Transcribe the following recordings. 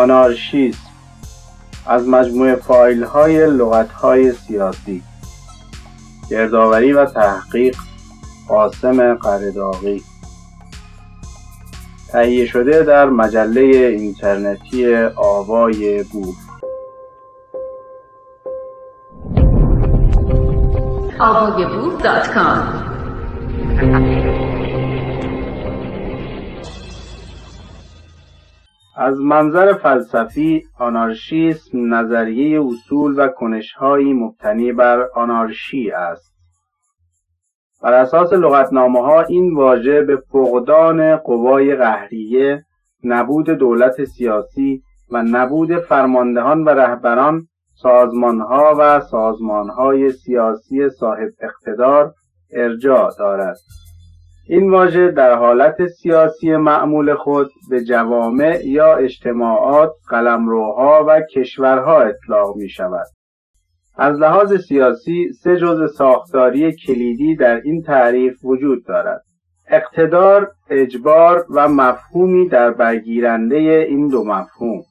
آنارشیسم از مجموعه فایل های لغت های سیاسی گردآوری و تحقیق قاسم قرداغی تهیه شده در مجله اینترنتی آوای بور از منظر فلسفی آنارشیسم نظریه اصول و کنشهایی مبتنی بر آنارشی است. بر اساس لغتنامه ها این واژه به فقدان قوای قهریه نبود دولت سیاسی و نبود فرماندهان و رهبران سازمانها و سازمانهای سیاسی صاحب اقتدار ارجاع دارد. این واژه در حالت سیاسی معمول خود به جوامع یا اجتماعات، قلمروها و کشورها اطلاق می شود. از لحاظ سیاسی سه جزء ساختاری کلیدی در این تعریف وجود دارد. اقتدار، اجبار و مفهومی در برگیرنده این دو مفهوم.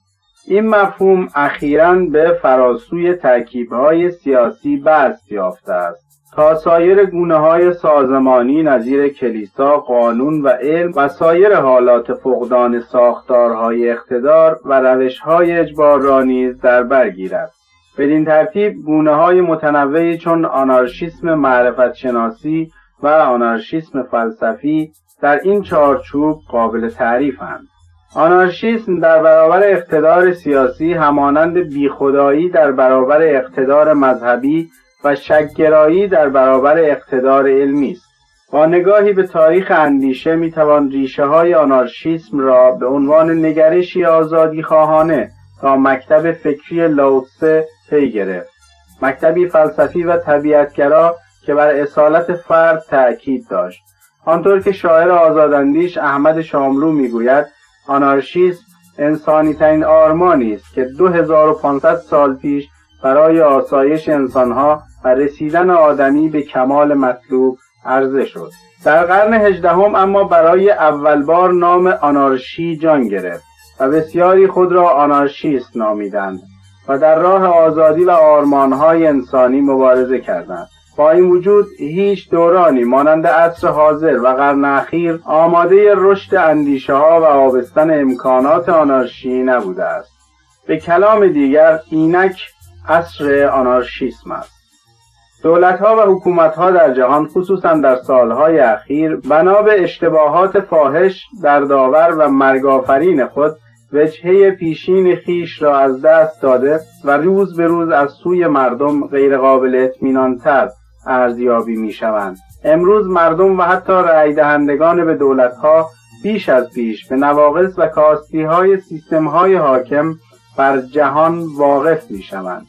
این مفهوم اخیرا به فراسوی ترکیبهای سیاسی بست یافته است. تا سایر گونه های سازمانی نظیر کلیسا، قانون و علم و سایر حالات فقدان ساختارهای اقتدار و روشهای اجبار را نیز در بر گیرد. بدین ترتیب گونه های متنوعی چون آنارشیسم معرفت شناسی و آنارشیسم فلسفی در این چارچوب قابل تعریفند. آنارشیسم در برابر اقتدار سیاسی همانند بیخدایی در برابر اقتدار مذهبی و شکگرایی در برابر اقتدار علمی است. با نگاهی به تاریخ اندیشه می‌توان ریشه های آنارشیسم را به عنوان نگرشی آزادی خواهانه تا مکتب فکری لاوتسه پی گرفت. مکتبی فلسفی و طبیعتگرا که بر اصالت فرد تأکید داشت. آنطور که شاعر آزاداندیش احمد شاملو می‌گوید آنارشیسم انسانی ترین آرمانی است که 2500 سال پیش برای آسایش انسانها و رسیدن آدمی به کمال مطلوب عرضه شد. در قرن هجدهم اما برای اول بار نام آنارشی جان گرفت و بسیاری خود را آنارشیست نامیدند و در راه آزادی و آرمانهای انسانی مبارزه کردند. با این وجود هیچ دورانی مانند عصر حاضر و قرن اخیر آماده رشد اندیشه ها و آبستن امکانات آنارشی نبوده است. به کلام دیگر اینک عصر آنارشیسم است. دولتها و حکومتها در جهان خصوصا در سالهای اخیر بنا به اشتباهات فاحش در داور و مرگافرین خود وجهه پیشین خیش را از دست داده و روز به روز از سوی مردم غیرقابل اطمینانتر ارزیابی می شوند. امروز مردم و حتی رأی دهندگان به دولتها بیش از پیش به نواقص و کاستی های سیستم های حاکم بر جهان واقف می شوند.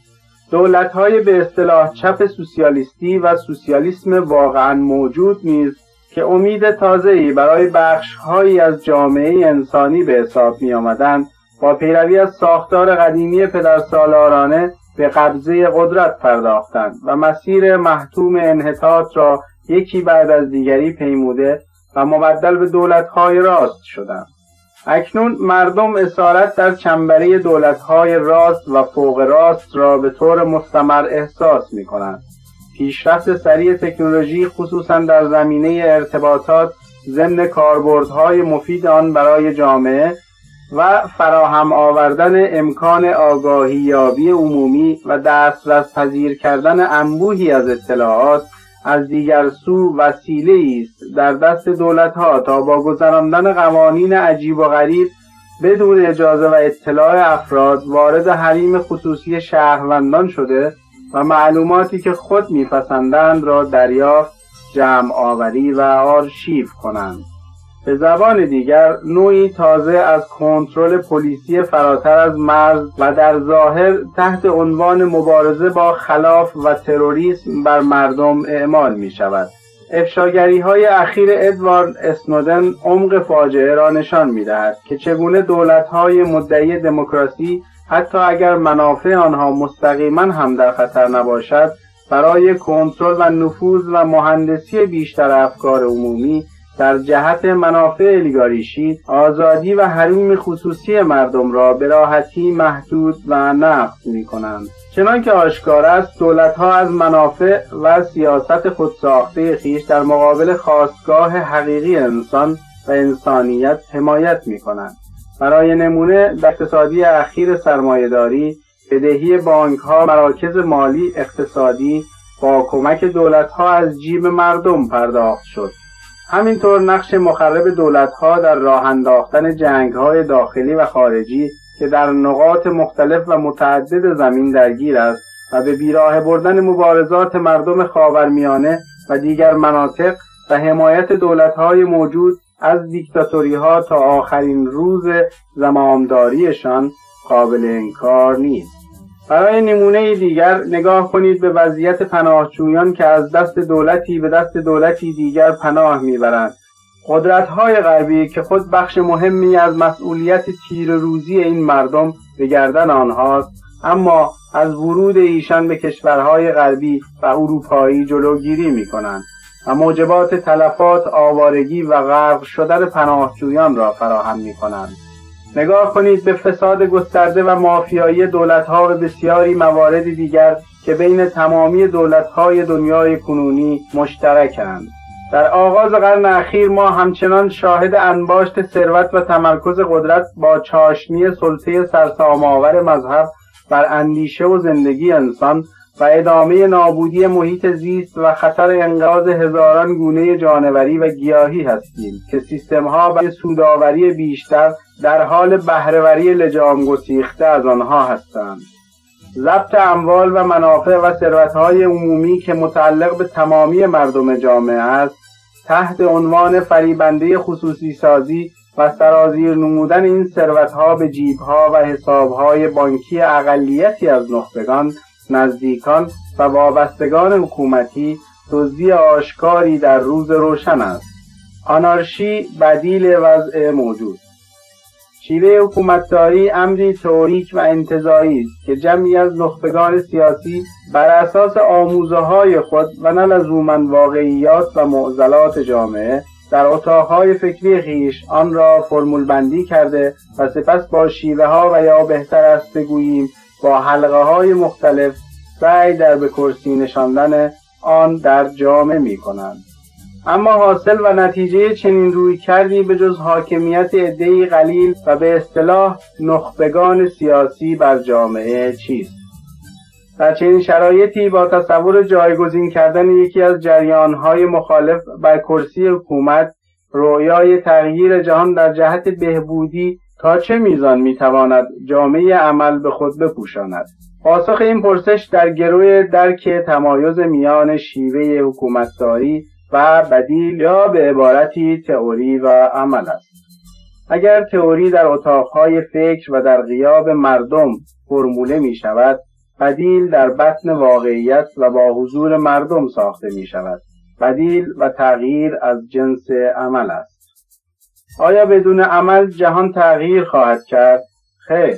دولت های به اصطلاح چپ سوسیالیستی و سوسیالیسم واقعا موجود نیز که امید ای برای بخش هایی از جامعه انسانی به حساب می آمدند با پیروی از ساختار قدیمی پدرسالارانه به قبضه قدرت پرداختند و مسیر محتوم انحطاط را یکی بعد از دیگری پیموده و مبدل به دولتهای راست شدند. اکنون مردم اسارت در چنبره دولتهای راست و فوق راست را به طور مستمر احساس می کنند. پیشرفت سریع تکنولوژی خصوصا در زمینه ارتباطات ضمن کاربردهای مفید آن برای جامعه و فراهم آوردن امکان آگاهی یابی عمومی و دسترس پذیر کردن انبوهی از اطلاعات از دیگر سو وسیله است. در دست دولت ها تا با گذراندن قوانین عجیب و غریب بدون اجازه و اطلاع افراد وارد حریم خصوصی شهروندان شده و معلوماتی که خود میپسندند را دریافت جمع آوری و آرشیو کنند. به زبان دیگر نوعی تازه از کنترل پلیسی فراتر از مرز و در ظاهر تحت عنوان مبارزه با خلاف و تروریسم بر مردم اعمال می شود. افشاگری های اخیر ادوارد اسنودن عمق فاجعه را نشان می دهد که چگونه دولت های مدعی دموکراسی حتی اگر منافع آنها مستقیما هم در خطر نباشد برای کنترل و نفوذ و مهندسی بیشتر افکار عمومی در جهت منافع لیگاریشی آزادی و حریم خصوصی مردم را به راحتی محدود و نقض می کنند. چنانکه آشکار است دولتها از منافع و سیاست خودساخته خیش در مقابل خواستگاه حقیقی انسان و انسانیت حمایت می کنند. برای نمونه در اقتصادی اخیر سرمایهداری بدهی بانک ها مراکز مالی اقتصادی با کمک دولت ها از جیب مردم پرداخت شد همینطور نقش مخرب دولت ها در راه انداختن جنگ های داخلی و خارجی که در نقاط مختلف و متعدد زمین درگیر است و به بیراه بردن مبارزات مردم خاورمیانه و دیگر مناطق و حمایت دولت های موجود از دیکتاتوری ها تا آخرین روز زمامداریشان قابل انکار نیست. برای نمونه دیگر نگاه کنید به وضعیت پناهجویان که از دست دولتی به دست دولتی دیگر پناه می‌برند قدرت‌های غربی که خود بخش مهمی از مسئولیت تیر روزی این مردم به گردن آنهاست اما از ورود ایشان به کشورهای غربی و اروپایی جلوگیری می کنند و موجبات تلفات آوارگی و غرق شدن پناهجویان را فراهم می کنند. نگاه کنید به فساد گسترده و مافیایی دولتها و بسیاری موارد دیگر که بین تمامی دولتهای دنیای کنونی مشترکند در آغاز قرن اخیر ما همچنان شاهد انباشت ثروت و تمرکز قدرت با چاشنی سلطه سرسامآور مذهب بر اندیشه و زندگی انسان و ادامه نابودی محیط زیست و خطر انقاذ هزاران گونه جانوری و گیاهی هستیم که سیستمها برای سوداوری بیشتر در حال بهرهوری لجام گسیخته از آنها هستند. ضبط اموال و منافع و ثروتهای عمومی که متعلق به تمامی مردم جامعه است تحت عنوان فریبنده خصوصی سازی و سرازیر نمودن این ثروتها به جیبها و حسابهای بانکی اقلیتی از نخبگان نزدیکان و وابستگان حکومتی دزدی آشکاری در روز روشن است. آنارشی بدیل وضع موجود. شیوه حکومتداری امری تئوریک و انتظایی است که جمعی از نخبگان سیاسی بر اساس آموزه های خود و نه لزوما واقعیات و معضلات جامعه در اتاقهای فکری خیش آن را فرمول بندی کرده و سپس با شیوه ها و یا بهتر است بگوییم با حلقه های مختلف سعی در به کرسی نشاندن آن در جامعه می کنند. اما حاصل و نتیجه چنین روی کردی به جز حاکمیت عدهای قلیل و به اصطلاح نخبگان سیاسی بر جامعه چیست. در چنین شرایطی با تصور جایگزین کردن یکی از جریانهای مخالف بر کرسی حکومت رویای تغییر جهان در جهت بهبودی تا چه میزان می‌تواند جامعه عمل به خود بپوشاند؟ پاسخ این پرسش در گروه درک تمایز میان شیوه حکومتداری و بدیل یا به عبارتی تئوری و عمل است اگر تئوری در اتاقهای فکر و در غیاب مردم فرموله می شود بدیل در بطن واقعیت و با حضور مردم ساخته می شود بدیل و تغییر از جنس عمل است آیا بدون عمل جهان تغییر خواهد کرد؟ خیر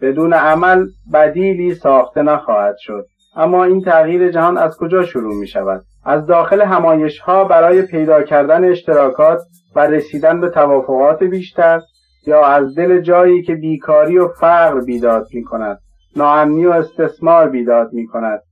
بدون عمل بدیلی ساخته نخواهد شد اما این تغییر جهان از کجا شروع می شود؟ از داخل همایش ها برای پیدا کردن اشتراکات و رسیدن به توافقات بیشتر یا از دل جایی که بیکاری و فقر بیداد می کند ناامنی و استثمار بیداد می کند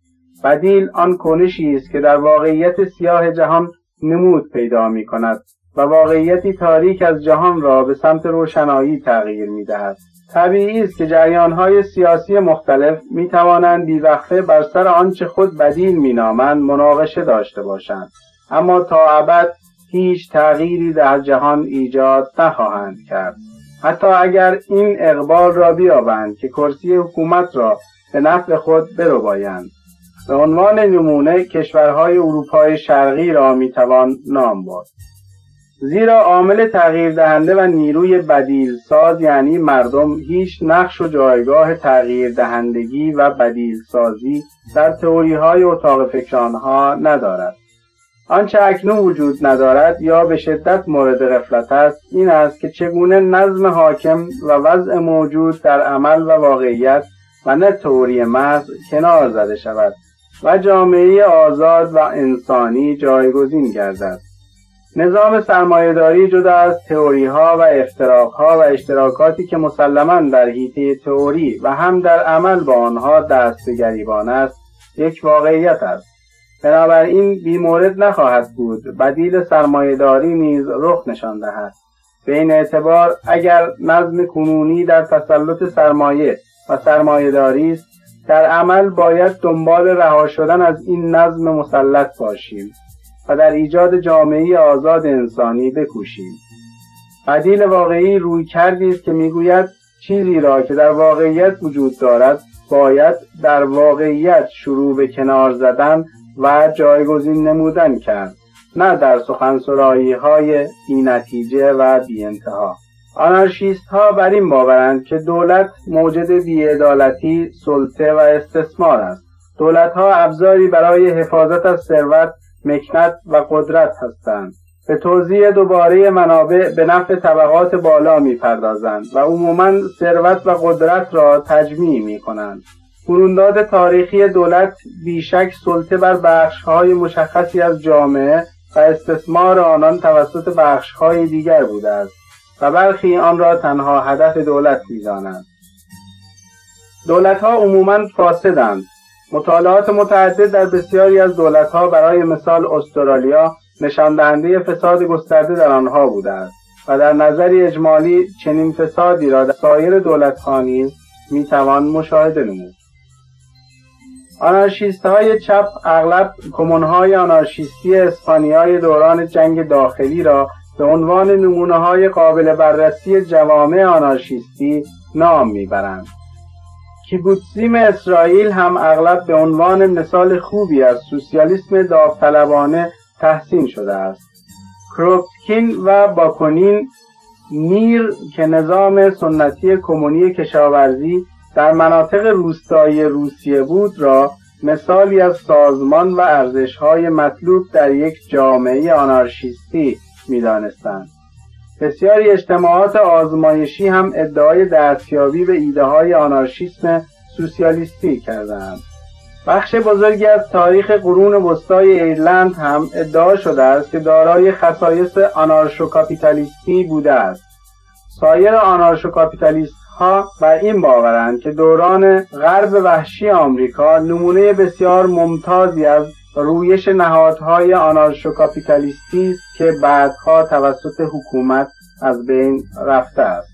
بدیل آن کنشی است که در واقعیت سیاه جهان نمود پیدا می کند و واقعیتی تاریک از جهان را به سمت روشنایی تغییر می دهد. طبیعی است که جریانهای سیاسی مختلف می توانند بیوقفه بر سر آنچه خود بدیل مینامند مناقشه داشته باشند. اما تا ابد هیچ تغییری در جهان ایجاد نخواهند کرد. حتی اگر این اقبال را بیابند که کرسی حکومت را به نفع خود بربایند. به عنوان نمونه کشورهای اروپای شرقی را می‌توان نام برد. زیرا عامل تغییر دهنده و نیروی بدیل ساز یعنی مردم هیچ نقش و جایگاه تغییر دهندگی و بدیل سازی در تئوری های اتاق فکرانها ندارد. آنچه اکنون وجود ندارد یا به شدت مورد غفلت است این است که چگونه نظم حاکم و وضع موجود در عمل و واقعیت و نه تئوری محض کنار زده شود و جامعه آزاد و انسانی جایگزین گردد نظام سرمایهداری جدا از تئوری ها و افتراق ها و اشتراکاتی که مسلما در حیطه تئوری و هم در عمل با آنها دست به گریبان است یک واقعیت است. بنابراین بیمورد نخواهد بود. بدیل سرمایهداری نیز رخ نشان دهد. به این اعتبار اگر نظم کنونی در تسلط سرمایه و سرمایهداری است در عمل باید دنبال رها شدن از این نظم مسلط باشیم. و در ایجاد جامعه آزاد انسانی بکوشیم بدیل واقعی روی کردی است که می‌گوید چیزی را که در واقعیت وجود دارد باید در واقعیت شروع به کنار زدن و جایگزین نمودن کرد نه در سخنسرایی های بی نتیجه و بی انتها آنارشیست ها بر این باورند که دولت موجد بیعدالتی، سلطه و استثمار است. دولت ها ابزاری برای حفاظت از ثروت، مکنت و قدرت هستند. به توضیح دوباره منابع به نفع طبقات بالا می‌پردازند و عموما ثروت و قدرت را تجمیع می کنند. برونداد تاریخی دولت بیشک سلطه بر بخشهای مشخصی از جامعه و استثمار آنان توسط بخشهای دیگر بوده است و برخی آن را تنها هدف دولت می‌دانند دولتها عموما فاسدند مطالعات متعدد در بسیاری از دولتها برای مثال استرالیا نشان دهنده فساد گسترده در آنها بوده است و در نظری اجمالی چنین فسادی را در سایر دولتها نیز می‌توان مشاهده نمود آنارشیست های چپ اغلب کمونهای آنارشیستی اسپانیای دوران جنگ داخلی را به عنوان نمونه های قابل بررسی جوامع آنارشیستی نام می‌برند. کیبوتسیم اسرائیل هم اغلب به عنوان مثال خوبی از سوسیالیسم داوطلبانه تحسین شده است. کروپکین و باکونین نیر که نظام سنتی کمونی کشاورزی در مناطق روستایی روسیه بود را مثالی از سازمان و ارزشهای مطلوب در یک جامعه آنارشیستی می‌دانستند بسیاری اجتماعات آزمایشی هم ادعای دستیابی به ایده های آنارشیسم سوسیالیستی کردند بخش بزرگی از تاریخ قرون وسطای ایرلند هم ادعا شده است که دارای خصایص آنارشوکاپیتالیستی بوده است. سایر آنارشوکاپیتالیست ها بر این باورند که دوران غرب وحشی آمریکا نمونه بسیار ممتازی از رویش نهادهای آنارشوکاپیتالیستی است که بعدها توسط حکومت از بین رفته است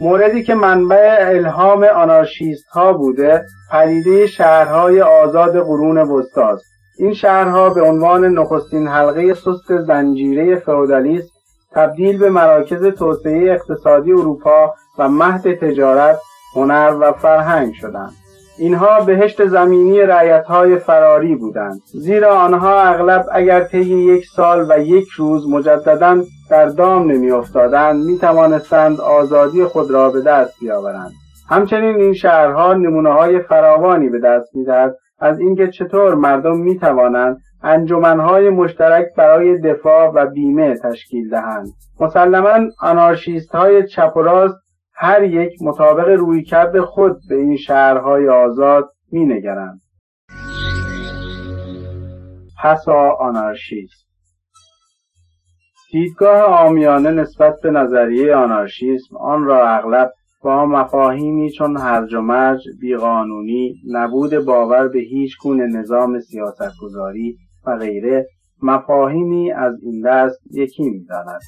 موردی که منبع الهام آنارشیست ها بوده پدیده شهرهای آزاد قرون وسطاست این شهرها به عنوان نخستین حلقه سست زنجیره فئودالیسم تبدیل به مراکز توسعه اقتصادی اروپا و مهد تجارت، هنر و فرهنگ شدند. اینها بهشت زمینی های فراری بودند. زیرا آنها اغلب اگر طی یک سال و یک روز مجددا در دام نمیافتادند می‌توانستند آزادی خود را به دست بیاورند. همچنین این شهرها نمونه های فراوانی به دست می‌دهد. از اینکه چطور مردم می‌توانند انجمنهای مشترک برای دفاع و بیمه تشکیل دهند. مسلما آنارشیست های چپ و راست هر یک مطابق رویکرد خود به این شهرهای آزاد می نگرند. پسا آنارشیسم دیدگاه آمیانه نسبت به نظریه آنارشیسم آن را اغلب با مفاهیمی چون هرج و مرج، بیقانونی، نبود باور به هیچ گونه نظام سیاستگذاری و غیره مفاهیمی از این دست یکی می‌داند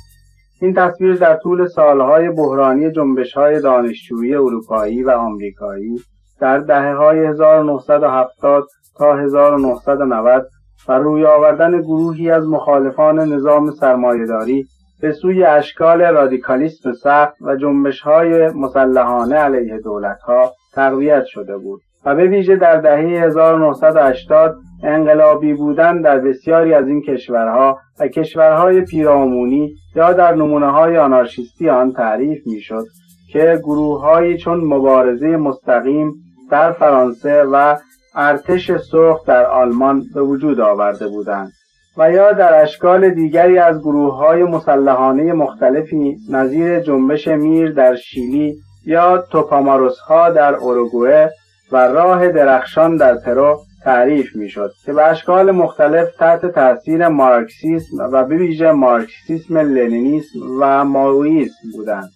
این تصویر در طول سالهای بحرانی های دانشجویی اروپایی و آمریکایی در دهه های 1970 تا 1990 و روی آوردن گروهی از مخالفان نظام سرمایهداری به سوی اشکال رادیکالیسم سخت و های مسلحانه علیه دولتها تقویت شده بود و به ویژه در دهه 1980 انقلابی بودن در بسیاری از این کشورها و کشورهای پیرامونی یا در نمونه های آنارشیستی آن تعریف می‌شد که گروههایی چون مبارزه مستقیم در فرانسه و ارتش سرخ در آلمان به وجود آورده بودند و یا در اشکال دیگری از گروه های مسلحانه مختلفی نظیر جنبش میر در شیلی یا توپاماروس ها در اوروگوئه و راه درخشان در پرو تعریف می‌شد که به اشکال مختلف تحت تاثیر مارکسیسم و به ویژه مارکسیسم لنینیسم و ماویسم بودند.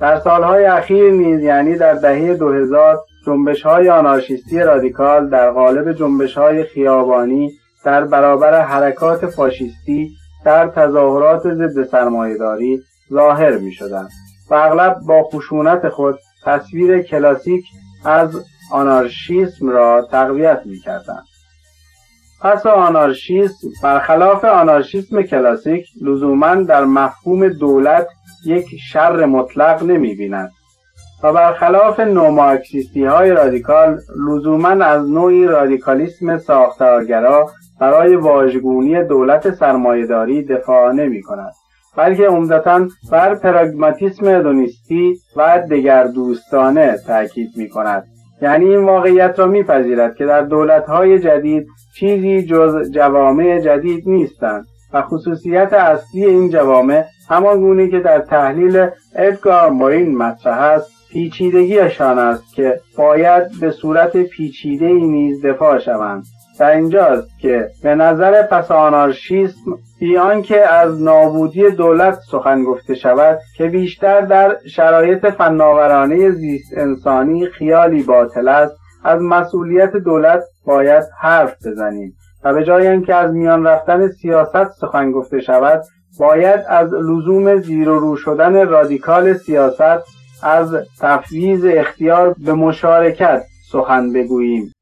در سالهای اخیر نیز یعنی در دهه 2000 جنبش های آنارشیستی رادیکال در قالب جنبش های خیابانی در برابر حرکات فاشیستی در تظاهرات ضد سرمایهداری ظاهر می شدند و اغلب با خشونت خود تصویر کلاسیک از آنارشیسم را تقویت می کردند. پس آنارشیسم برخلاف آنارشیسم کلاسیک لزوما در مفهوم دولت یک شر مطلق نمی بیند و برخلاف نومارکسیستی های رادیکال لزوما از نوعی رادیکالیسم ساختارگرا برای واژگونی دولت سرمایهداری دفاع نمی کند بلکه عمدتا بر پراگماتیسم ادونیستی و دگر دوستانه تاکید می کند یعنی این واقعیت را میپذیرد که در دولتهای جدید چیزی جز جوامع جدید نیستند و خصوصیت اصلی این جوامع همان گونه که در تحلیل ادگار مورین مطرح است پیچیدگیشان است که باید به صورت پیچیده ای نیز دفاع شوند. در اینجاست که به نظر پس آنارشیسم بیان که از نابودی دولت سخن گفته شود که بیشتر در شرایط فناورانه زیست انسانی خیالی باطل است از مسئولیت دولت باید حرف بزنیم. و به جای اینکه از میان رفتن سیاست سخن گفته شود باید از لزوم زیر و رو شدن رادیکال سیاست از تفویض اختیار به مشارکت سخن بگوییم.